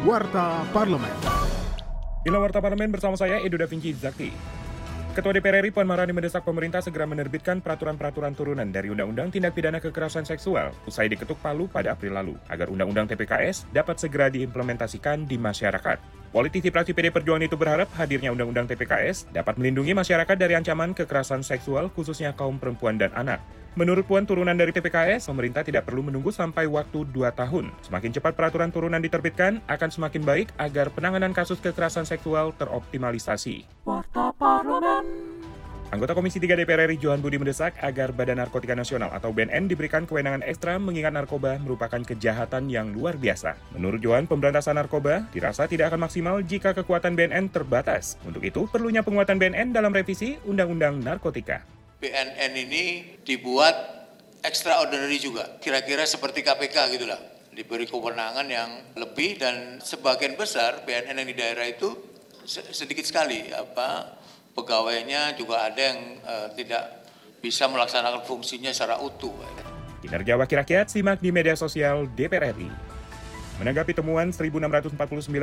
Warta Parlemen. Inilah Warta Parlemen bersama saya Edo Da Vinci Zakti. Ketua DPR RI Puan Maharani mendesak pemerintah segera menerbitkan peraturan-peraturan turunan dari Undang-Undang Tindak Pidana Kekerasan Seksual usai diketuk palu pada April lalu agar Undang-Undang TPKS dapat segera diimplementasikan di masyarakat. Politisi fraksi PD Perjuangan itu berharap hadirnya Undang-Undang TPKS dapat melindungi masyarakat dari ancaman kekerasan seksual khususnya kaum perempuan dan anak. Menurut Puan turunan dari TPKS, pemerintah tidak perlu menunggu sampai waktu 2 tahun. Semakin cepat peraturan turunan diterbitkan, akan semakin baik agar penanganan kasus kekerasan seksual teroptimalisasi. Anggota Komisi 3 DPR RI Johan Budi mendesak agar Badan Narkotika Nasional atau BNN diberikan kewenangan ekstra mengingat narkoba merupakan kejahatan yang luar biasa. Menurut Johan, pemberantasan narkoba dirasa tidak akan maksimal jika kekuatan BNN terbatas. Untuk itu, perlunya penguatan BNN dalam revisi Undang-Undang Narkotika. BNN ini dibuat extraordinary juga, kira-kira seperti KPK gitulah. Diberi kewenangan yang lebih dan sebagian besar BNN yang di daerah itu sedikit sekali apa pegawainya juga ada yang uh, tidak bisa melaksanakan fungsinya secara utuh. Kinerja Wakil Rakyat simak di media sosial DPR RI. Menanggapi temuan 1.649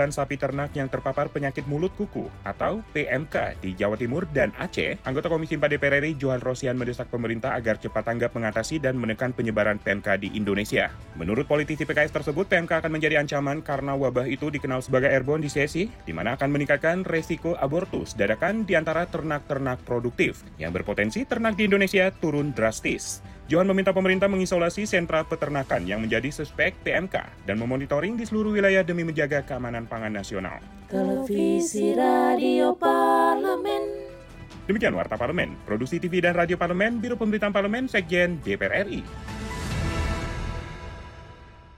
sapi ternak yang terpapar penyakit mulut kuku atau PMK di Jawa Timur dan Aceh, anggota Komisi 4 DPR RI Johan Rosian mendesak pemerintah agar cepat tanggap mengatasi dan menekan penyebaran PMK di Indonesia. Menurut politisi PKS tersebut, PMK akan menjadi ancaman karena wabah itu dikenal sebagai airborne disease, di mana akan meningkatkan resiko abortus dadakan di antara ternak-ternak produktif, yang berpotensi ternak di Indonesia turun drastis. Johan meminta pemerintah mengisolasi sentra peternakan yang menjadi suspek PMK dan memonitoring di seluruh wilayah demi menjaga keamanan pangan nasional. Televisi Radio Parlemen. Demikian Warta Parlemen, Produksi TV dan Radio Parlemen, Biro Pemberitaan Parlemen, Sekjen DPR RI.